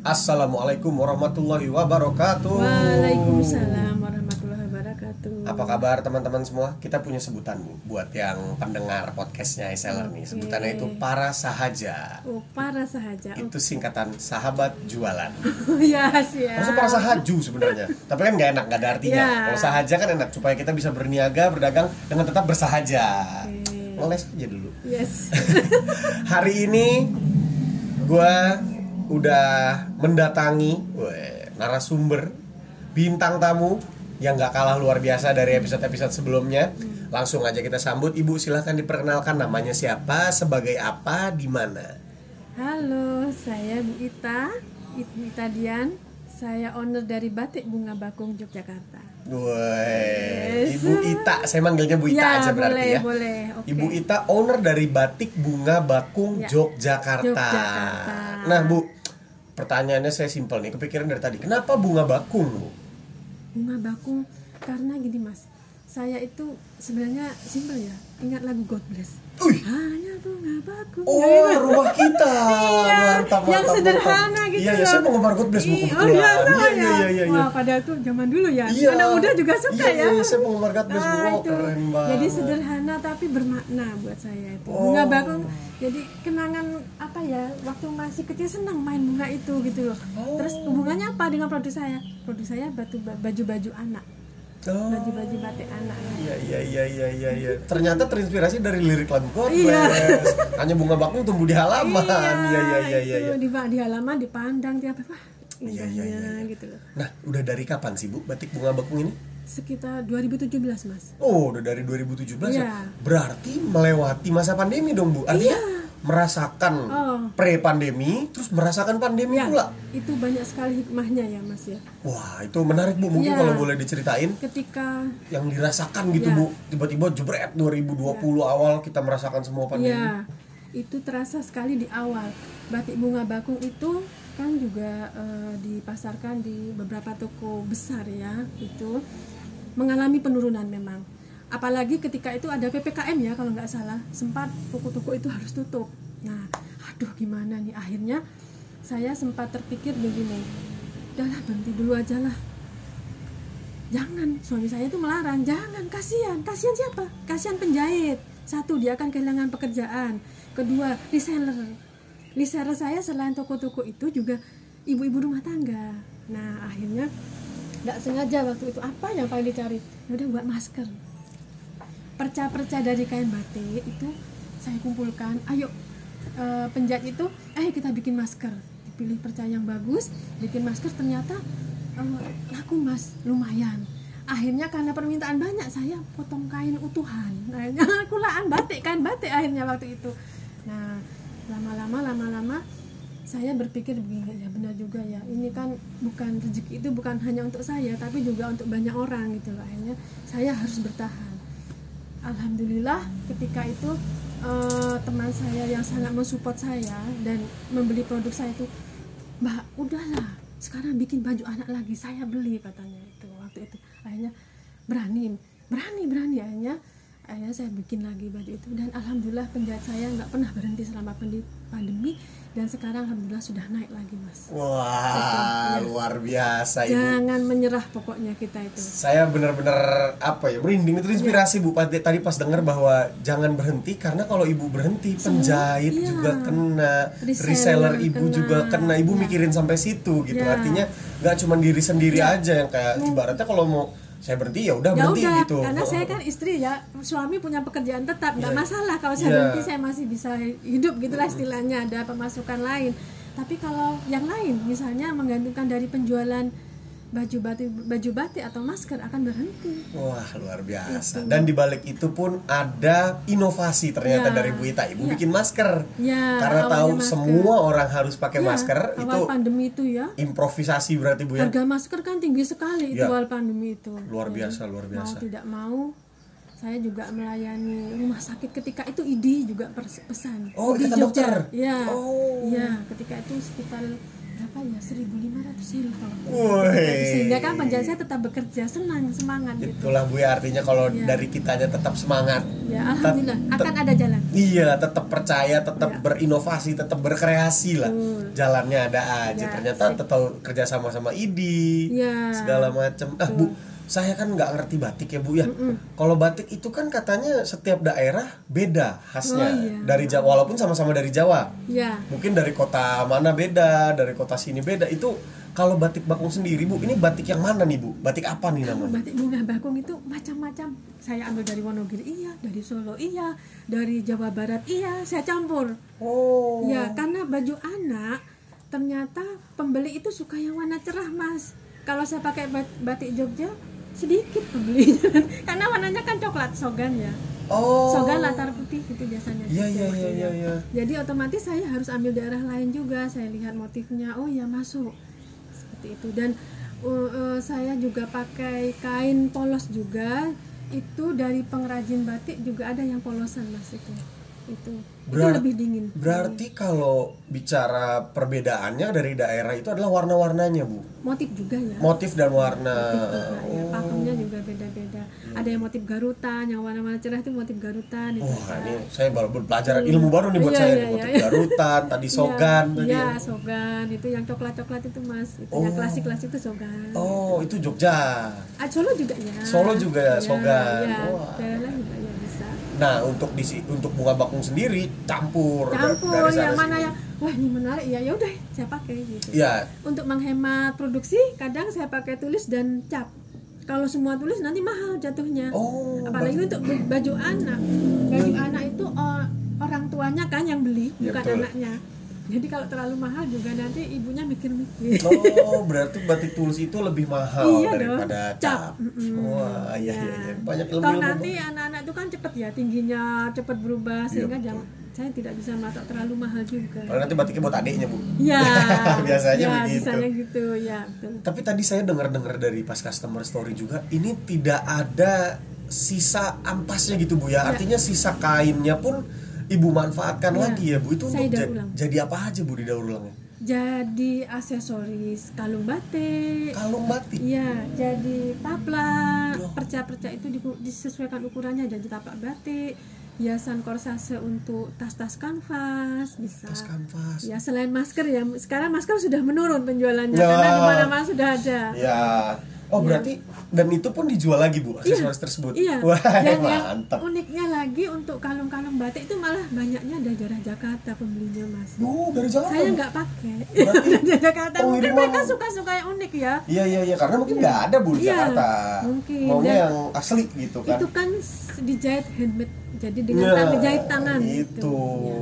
Assalamualaikum warahmatullahi wabarakatuh. Waalaikumsalam warahmatullahi wabarakatuh. Apa kabar teman-teman semua? Kita punya sebutan Bu buat yang pendengar podcastnya Iseller nih. Oke. Sebutannya itu para sahaja. Oh, para sahaja. Itu singkatan sahabat jualan. Oh, ya, siap. Harusnya para sahaju sebenarnya. Tapi kan nggak enak, nggak ada artinya. Ya. Kalau sahaja kan enak supaya kita bisa berniaga, berdagang dengan tetap bersahaja. Oke. Ngeles aja dulu. Yes. Hari ini gue udah mendatangi weh, narasumber bintang tamu yang gak kalah luar biasa dari episode-episode sebelumnya. Langsung aja kita sambut Ibu silahkan diperkenalkan namanya siapa, sebagai apa, di mana. Halo, saya Bu Ita, Ibu Ita Dian. Saya owner dari Batik Bunga Bakung Yogyakarta. Yes. Ibu Ita, saya manggilnya Bu Ita ya, aja berarti boleh, ya. boleh. Oke. Ibu Ita owner dari Batik Bunga Bakung Ya. Yogyakarta. Yogyakarta. Nah, Bu, pertanyaannya saya simpel nih, kepikiran dari tadi. Kenapa bunga bakung, Bu? Bunga Bakung karena gini Mas. Saya itu sebenarnya simpel ya. Ingat lagu God Bless. Wih. Hanya bunga bakung. Oh, rumah kita. Iya, mantap, yang mantap, sederhana mantap. gitu Iya, iya, loh. saya penggemar God Bless Bu Ih, kebetulan. Oh iya, sama iya, ya. iya, iya, iya. Wah, padahal tuh zaman dulu ya. Iya. Anak muda juga suka Iya, ya. Iya, saya penggemar God Bless Bu. Nah, Oh, itu. keren banget. Jadi sederhana tapi bermakna buat saya itu. Oh. Bunga bakung. Jadi kenangan apa ya? Waktu masih kecil senang main bunga itu gitu loh. Oh. Terus hubungannya apa dengan produk saya? Produk saya batu baju-baju anak, Oh. baju-baju batik anak. Iya, iya, iya, iya, iya, iya. Ternyata terinspirasi dari lirik lagu God Iya. Hanya bunga bakung tumbuh di halaman. Iya, iya, iya, iya. iya. Di, di halaman dipandang tiap wah Iya, iya, iya, iya. gitu loh. Nah, udah dari kapan sih Bu batik bunga bakung ini? Sekitar 2017 mas. Oh, udah dari 2017 ya? Iya. Berarti melewati masa pandemi dong, Bu. Artinya merasakan Oh. pre-pandemi, terus merasakan pandemi Ya, pula. itu banyak sekali hikmahnya ya mas ya. Wah, itu menarik, Bu. Mungkin Iya. kalau boleh diceritain Ketika yang dirasakan gitu, Ya. Bu. Tiba-tiba jebret 2020 awal kita merasakan semua pandemi. ya itu terasa sekali di awal. Batik bunga bakung itu kan juga eh, dipasarkan di beberapa toko besar ya. Itu mengalami penurunan memang. Apalagi ketika itu ada ppkm ya kalau nggak salah. Sempat toko-toko itu harus tutup. Nah, aduh gimana nih? Akhirnya saya sempat terpikir begini, udahlah berhenti dulu aja lah. Jangan suami saya itu melarang. Jangan kasihan. Kasihan siapa? Kasihan penjahit. Satu dia akan kehilangan pekerjaan. Kedua reseller. Reseller saya selain toko-toko itu juga ibu-ibu rumah tangga. Nah akhirnya nggak sengaja waktu itu. Apa yang paling dicari? Ya udah buat masker perca-perca dari kain batik itu saya kumpulkan. Ayo eh, penjahit itu eh kita bikin masker. Dipilih perca yang bagus bikin masker ternyata eh, laku mas. Lumayan. Akhirnya karena permintaan banyak saya potong kain utuhan. Akhirnya kulaan batik kain batik akhirnya waktu itu. Nah lama-lama lama-lama saya berpikir begini ya benar juga ya. Ini kan bukan rezeki itu bukan hanya untuk saya tapi juga untuk banyak orang gitu loh. Akhirnya saya harus bertahan Alhamdulillah ketika itu eh, teman saya yang sangat mensupport saya dan membeli produk saya itu Mbak udahlah sekarang bikin baju anak lagi saya beli katanya itu waktu itu. Akhirnya berani berani berani. Akhirnya akhirnya saya bikin lagi baju itu dan alhamdulillah penjahit saya nggak pernah berhenti selama pandemi dan sekarang alhamdulillah sudah naik lagi mas Wah, Iya. luar biasa Ibu. jangan menyerah pokoknya kita itu Saya benar-benar apa ya merinding itu inspirasi Bu Pati tadi pas dengar bahwa jangan berhenti karena kalau Ibu berhenti penjahit iya. juga kena Reseller reseller Ibu kena. juga kena Ibu Iya. mikirin sampai situ gitu Iya. artinya nggak cuma diri sendiri aja yang kayak ibaratnya kalau mau saya berhenti ya udah ya berhenti udah gitu. karena saya kan istri ya. Suami punya pekerjaan tetap nggak Iya. masalah. Kalau saya Iya. berhenti saya masih bisa hidup gitulah istilahnya. Ada pemasukan lain. Tapi kalau yang lain misalnya menggantungkan dari penjualan baju batik baju batik atau masker akan berhenti. Wah luar biasa. Dan dibalik itu pun ada inovasi ternyata Ya. dari Bu Ita. Ibu Ya. bikin masker. Ya karena tahu masker. semua orang harus pakai Ya, masker awal itu pandemi itu ya. improvisasi berarti Bu ya? Harga masker kan tinggi sekali itu Ya. awal pandemi itu. Luar Jadi, biasa luar biasa. mau tidak mau saya juga melayani rumah sakit ketika itu ID juga pesan. Oh, ID ikatan dokter? ya. Oh. ya ketika itu sekitar berapa ya 1500 saya lupa sehingga kan penjahit saya tetap bekerja senang semangat gitu Itulah Bu ya artinya kalau Iya. dari kitanya tetap semangat. ya alhamdulillah Tet- akan ada jalan Iya, tetap percaya, tetap Iya. berinovasi, tetap berkreasi lah. Betul. Jalannya ada aja. Ya, Ternyata tetap kerja sama sama ID, Iya. segala macam. Ah Bu, saya kan nggak ngerti batik ya Bu ya. Kalau batik itu kan katanya setiap daerah beda khasnya. Oh, iya. Dari Jawa, walaupun sama-sama dari Jawa. ya Mungkin dari kota mana beda, dari kota sini beda. Itu kalau batik bakung sendiri Bu, ini batik yang mana nih Bu? Batik apa nih namanya? batik bunga bakung itu macam-macam saya ambil dari Wonogiri iya dari Solo iya dari Jawa Barat iya saya campur Oh. Ya, karena baju anak ternyata pembeli itu suka yang warna cerah, Mas. Kalau saya pakai bat- batik Jogja sedikit pembelinya karena warnanya kan coklat sogan ya. Oh. Sogan latar putih itu biasanya. Iya iya iya iya iya. Jadi otomatis saya harus ambil daerah lain juga. Saya lihat motifnya, oh ya masuk seperti itu. Dan uh, uh, saya juga pakai kain polos juga. Itu dari pengrajin batik juga ada yang polosan mas itu. Itu Berar- itu lebih dingin. Berarti kalau bicara perbedaannya dari daerah itu adalah warna-warnanya, Bu. motif juga ya. Motif dan warna. Motif juga, ya. Oh. Pakemnya juga beda-beda. Ada yang motif garutan, yang warna-warna cerah itu motif garutan. Wah, kan. ini saya baru pelajaran ilmu baru nih buat Iya, saya iya, nih. Motif iya. garutan, tadi sogan Iya, tadi. Iya, ya. sogan. Itu yang coklat-coklat itu Mas. Itu Oh. yang klasik-klasik itu sogan. Oh, itu Jogja. Ah, Solo juga ya. Solo juga ya, Iya, sogan. Iya, Wah. daerah lain juga ya. Nah, untuk di untuk bunga bakung sendiri campur, Campur dari sana yang mana yang wah ini menarik ya. Ya udah saya pakai gitu. Iya, Untuk menghemat produksi, kadang saya pakai tulis dan cap. Kalau semua tulis nanti mahal jatuhnya. Oh, Apalagi untuk b- baju anak. Baju anak itu oh, orang tuanya kan yang beli, Ya, bukan betul. anaknya. Jadi kalau terlalu mahal juga nanti ibunya mikir-mikir. Oh, berarti batik tulis itu lebih mahal Iya dong, daripada cap. cap. Mm-mm. Wah, iya iya iya. Banyak Toh ilmu-ilmu. nanti anak-anak itu kan cepet ya tingginya cepet berubah sehingga betul. jam saya tidak bisa matok terlalu mahal juga. Kalau nanti batiknya buat adiknya, Bu. Iya. Biasanya ya, begitu. Bisanya gitu ya. Betul. Tapi tadi saya dengar-dengar dari pas customer story juga, ini tidak ada sisa ampasnya gitu bu ya. Ya. Artinya sisa kainnya pun ibu manfaatkan Ya. lagi ya bu. Itu Saya untuk ja- ulang. jadi apa aja bu di daur ulangnya? Jadi aksesoris kalung batik. Kalung batik. Iya, jadi taplak, perca-perca itu disesuaikan ukurannya jadi taplak batik, hiasan korsase untuk tas-tas kanvas bisa. Tas kanvas. Ya selain masker ya, sekarang masker sudah menurun penjualannya Ya. karena di mana-mana sudah ada. Ya. Oh berarti dan itu pun dijual lagi bu aksesoris tersebut. Iya. Wah Dan yang mantap. uniknya lagi untuk kalung-kalung batik itu malah banyaknya dari daerah Jakarta pembelinya mas. Oh dari Jakarta. Saya nggak pakai dari Jakarta. Mungkin pengiriman- mereka suka-suka yang unik ya. Iya iya iya karena mungkin nggak ada bu di Iya, Jakarta. mungkin. Maunya Dan yang asli gitu kan. Itu kan dijahit handmade, jadi dengan Ya, tangan jahit tangan. Itu. Gitu. Ya.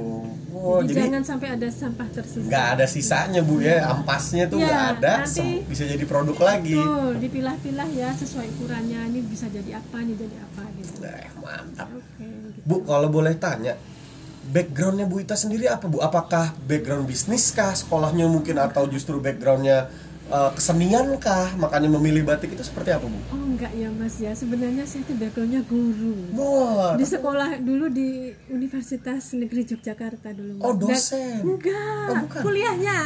Oh, jadi, jadi jangan sampai ada sampah tersisa. nggak ada sisanya bu ya ampasnya tuh Iya, nggak ada nanti- bisa jadi produk lagi Betul, dipilah-pilah ya sesuai ukurannya. Ini bisa jadi apa, ini jadi apa gitu. nah, mantap Oke. gitu. bu kalau boleh tanya backgroundnya bu Ita sendiri apa bu apakah background bisnis kah sekolahnya mungkin atau justru backgroundnya eh, kesenian kah makanya memilih batik itu seperti apa bu Oh enggak ya mas ya, sebenarnya saya itu backgroundnya guru. Wah, Di sekolah dulu di Universitas Negeri Yogyakarta dulu. Mas. Oh, Dan- dosen. enggak, Oh, bukan. kuliahnya.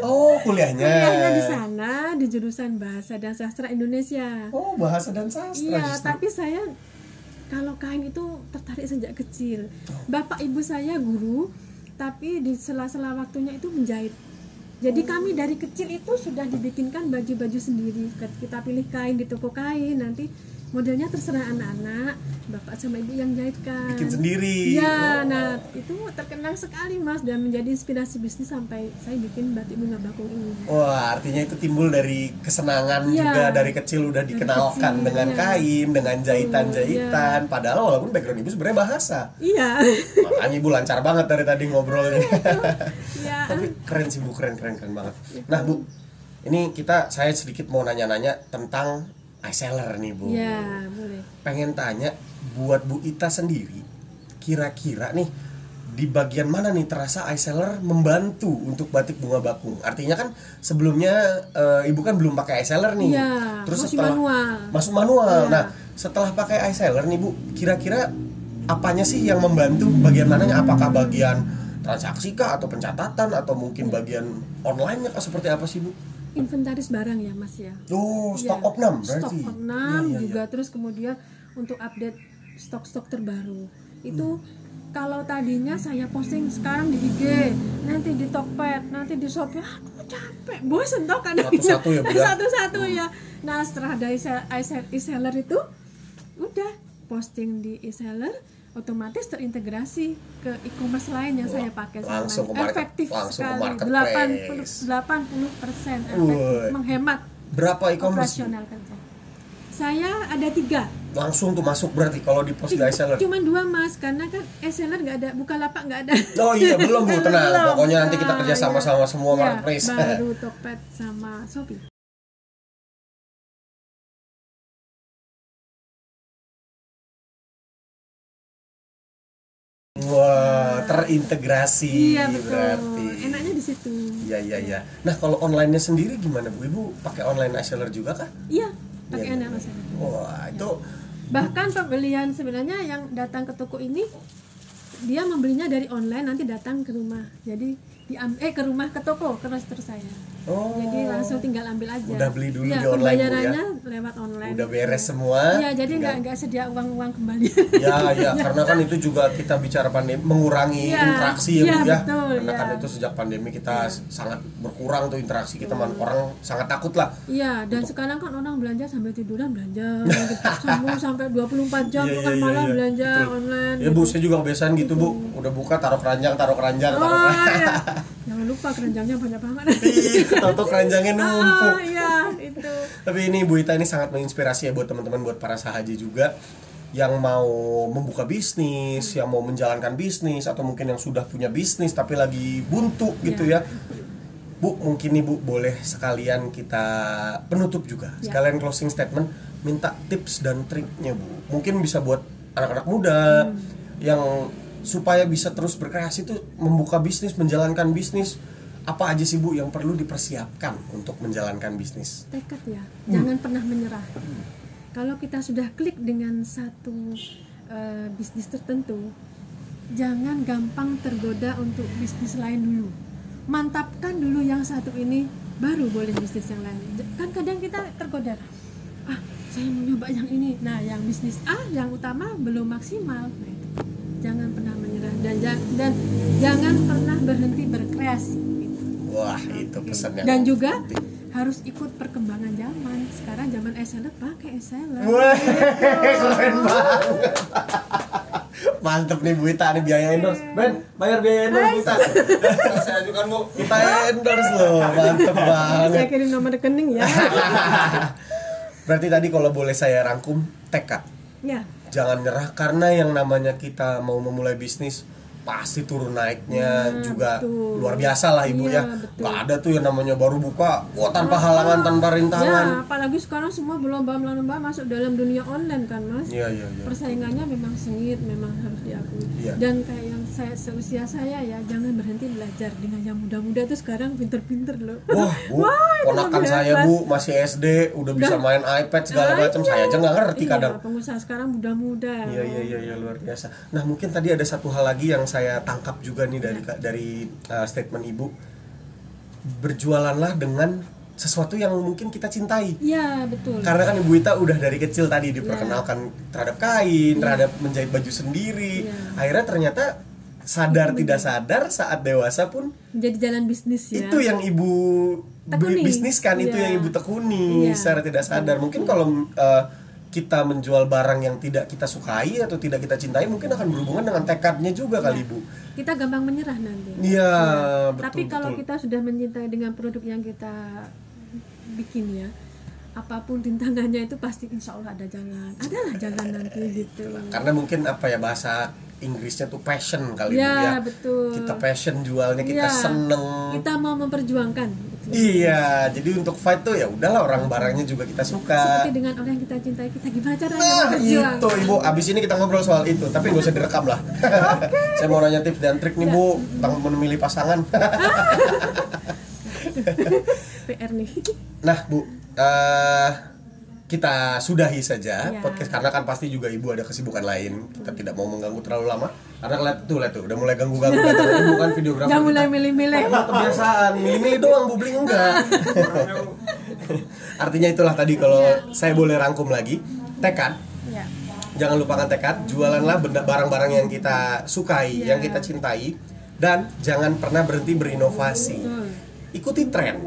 oh kuliahnya kuliahnya di sana di jurusan Bahasa dan Sastra Indonesia. oh bahasa dan sastra Iya, justru. tapi saya kalau kain itu tertarik sejak kecil. Oh. Bapak ibu saya guru, tapi di sela-sela waktunya itu menjahit. Jadi kami dari kecil itu sudah dibikinkan baju-baju sendiri. Kita pilih kain di toko kain, nanti modelnya terserah anak-anak, bapak sama ibu yang jahitkan. bikin sendiri Iya, Oh. nah itu terkenal sekali mas dan menjadi inspirasi bisnis sampai saya bikin batik bunga bakung ini. Wah, artinya itu timbul dari kesenangan Iya. juga dari kecil udah dikenalkan kecil, dengan iya. kain, dengan jahitan-jahitan. Padahal walaupun background ibu sebenarnya bahasa. Iya, Makanya ibu lancar banget dari tadi ngobrolnya. Tapi keren sih bu, keren keren keren banget. Nah bu, ini kita saya sedikit mau nanya-nanya tentang iSeller nih bu. Ya, boleh. Pengen tanya, buat bu Ita sendiri, kira-kira nih di bagian mana nih terasa iSeller membantu untuk batik bunga bakung? Artinya kan sebelumnya eh, ibu kan belum pakai iSeller nih. Iya, masih manual. Masuk manual. Iya. Nah, setelah pakai iSeller nih Bu, kira-kira apanya sih yang membantu bagian mananya? Apakah bagian transaksi kah atau pencatatan atau mungkin bagian online-nya kah seperti apa sih bu? inventaris barang ya mas ya Oh, stok Iya, opnam stok berarti. opnam Iya, iya, juga iya. terus kemudian untuk update stok-stok terbaru itu Hmm. kalau tadinya saya posting sekarang di IG nanti di Tokped nanti di Shopee aduh capek bosen toh kadang Satu-satu ya, ya? satu-satu ya nah setelah ada e-sell- e-sell- e-seller itu udah posting di e-seller otomatis terintegrasi ke e-commerce lain yang saya pakai langsung ke market- efektif langsung ke sekali marketplace. 80 persen Woi. menghemat Berapa e-commerce? Bu? operasional kerja. Saya ada tiga. Langsung tuh masuk berarti kalau di post di seller. Cuma dua mas, karena kan e-seller nggak ada, buka lapak nggak ada. Oh iya belum bu tenang. Belum. Pokoknya nanti kita Ah, kerja iya. semua Iya, marketplace. Baru Tokped sama Shopee. Terintegrasi Iya betul. berarti. Enaknya di situ. Iya iya iya. Nah kalau online-nya sendiri gimana bu? Ibu pakai online reseller juga kah? Iya, pakai Iya, enak iya. mas. Wah itu Bahkan pembelian sebenarnya yang datang ke toko ini dia membelinya dari online nanti datang ke rumah. Jadi diam eh ke rumah ke toko ke roster saya. Oh Jadi langsung tinggal ambil aja. Udah beli dulu Iya, di online, Bu, ya? pembayarannya lewat online. udah beres semua. Iya, jadi nggak nggak sedia uang uang kembali. Ya, ya, karena kan itu juga kita bicara pandemi mengurangi Iya, interaksi ya, Bu iya, ya. betul, karena kan iya. itu sejak pandemi kita sangat berkurang tuh interaksi kita, man- orang sangat takut lah. Iya, dan sekarang kan orang belanja sambil tiduran belanja, gitu. Semua sampai 24 jam Iya, kan iya, malah iya, belanja betul. online. Ya gitu. Bu, saya juga kebiasaan gitu Bu. Udah buka taruh keranjang, taruh keranjang, taruh Oh keranjang. iya. Jangan lupa keranjangnya banyak banget. Tahu keranjangnya numpuk. Ah, iya, itu. Tapi ini Bu Ita ini sangat menginspirasi ya buat teman-teman buat para sahaja juga yang mau membuka bisnis, yang mau menjalankan bisnis atau mungkin yang sudah punya bisnis tapi lagi buntu gitu ya. Bu, mungkin nih Bu boleh sekalian kita penutup juga. Ya. Sekalian closing statement minta tips dan triknya Bu. Mungkin bisa buat anak-anak muda yang supaya bisa terus berkreasi itu membuka bisnis, menjalankan bisnis. Apa aja sih Bu yang perlu dipersiapkan untuk menjalankan bisnis? Tekad ya, Hmm. jangan pernah menyerah. Kalau kita sudah klik dengan satu eh, bisnis tertentu, jangan gampang tergoda untuk bisnis lain dulu. Mantapkan dulu yang satu ini, baru boleh bisnis yang lain. Kan kadang kita tergoda, ah saya mau nyoba yang ini. Nah, yang bisnis A yang utama belum maksimal. Nah. Jangan pernah menyerah dan dan jangan pernah berhenti berkreasi. Gitu. Wah, itu pesan yang Dan juga penting. harus ikut perkembangan zaman. Sekarang zaman e-seller pakai e-seller. Wah, keren banget. Mantep nih Bu Ita nih biaya endorse. Ben, bayar biaya endorse Bu Ita. saya ajukan bu Kita endorse loh. Mantep banget. Saya kirim nomor rekening ya. Berarti tadi kalau boleh saya rangkum tekad. Ya. Jangan nyerah karena yang namanya kita mau memulai bisnis pasti turun naiknya Nah, juga betul. luar biasa lah ibu ya Iya, betul. nggak ada tuh yang namanya baru buka wah tanpa halangan tanpa Ya, rintangan apalagi sekarang semua berlomba-lomba masuk dalam dunia online kan, Mas. iya iya iya Persaingannya memang sengit, memang harus diakui. Iya. Dan kayak yang saya seusia saya ya, jangan berhenti belajar dengan yang muda-muda tuh sekarang pinter-pinter loh. Wah, Bu, itu ponakan saya hebat. Bu masih SD, udah bisa main iPad segala Ah, macam. iya. Saya aja nggak ngerti Iya, kadang. pengusaha sekarang muda-muda. Iya iya iya iya, luar biasa. Nah mungkin tadi ada satu hal lagi yang saya tangkap juga nih dari Iya. dari uh, statement ibu. Berjualanlah dengan sesuatu yang mungkin kita cintai. Iya, betul. Karena kan ibu Ita udah dari kecil tadi diperkenalkan terhadap kain, terhadap menjahit baju sendiri. Iya. Akhirnya ternyata sadar tidak sadar saat dewasa pun Jadi jalan bisnis ya. itu yang ibu Tekuni. bisnis kan itu Iya. yang ibu tekuni Iya. secara tidak sadar mungkin kalau uh, kita menjual barang yang tidak kita sukai atau tidak kita cintai mungkin akan berhubungan dengan tekadnya juga kali Iya. ibu kita gampang menyerah nanti. iya Ya. betul Tapi kalau betul. kita sudah mencintai dengan produk yang kita bikin ya, apa pun rintangannya itu pasti insya Allah ada jalan. Adalah jalan nanti gitu. karena mungkin apa ya bahasa Inggrisnya tuh passion kali ya Ya, betul. kita passion jualnya kita Iya. seneng Kita mau memperjuangkan. gitu. iya jadi untuk fight tuh ya udahlah orang barangnya juga kita suka Seperti dengan orang yang kita cintai, kita gimana caranya Nah memperjuangkan. itu ibu, abis ini kita ngobrol soal itu, tapi nggak usah direkam lah. Saya mau nanya tips dan trik nih bu, tentang memilih pasangan. PR nih. nah bu, eh, kita sudahi saja Ya. podcast karena kan pasti juga ibu ada kesibukan lain. Kita tidak mau mengganggu terlalu lama. Karena lihat tuh, lihat tuh, udah mulai ganggu-ganggu. Lihat tuh, ini bukan videografer. Udah mulai milih-milih. Emang kebiasaan, ini doang bubling enggak. Artinya itulah tadi kalau saya boleh rangkum lagi, tekad Ya. jangan lupakan tekad jualanlah benda barang-barang yang kita sukai Iya. yang kita cintai dan jangan pernah berhenti berinovasi Betul. ikuti tren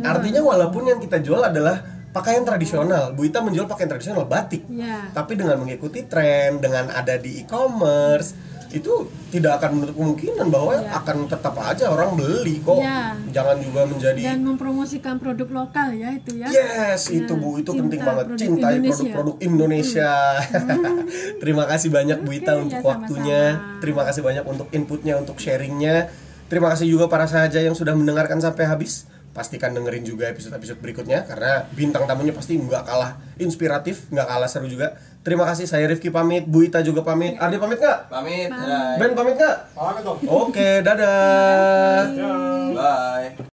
artinya walaupun yang kita jual adalah pakaian tradisional Bu Ita menjual pakaian tradisional batik Ya. tapi dengan mengikuti tren dengan ada di e-commerce itu tidak akan menutup kemungkinan bahwa Iya. akan tetap aja orang beli kok Iya. jangan juga menjadi Dan mempromosikan produk lokal ya itu ya. Yes, Ya, itu Bu, itu cinta penting banget. produk Cintai Indonesia. produk-produk Indonesia. Terima kasih banyak Bu Ita untuk ya, waktunya. sama-sama. Terima kasih banyak untuk inputnya, untuk sharingnya. Terima kasih juga para sahaja yang sudah mendengarkan sampai habis. Pastikan dengerin juga episode-episode berikutnya karena bintang tamunya pasti nggak kalah inspiratif, nggak kalah seru juga. Terima kasih, saya Rifki pamit, Bu Ita juga pamit. Ardi pamit nggak? Pamit. Ben pamit nggak? Pamit dong. Oke, dadah. Bye.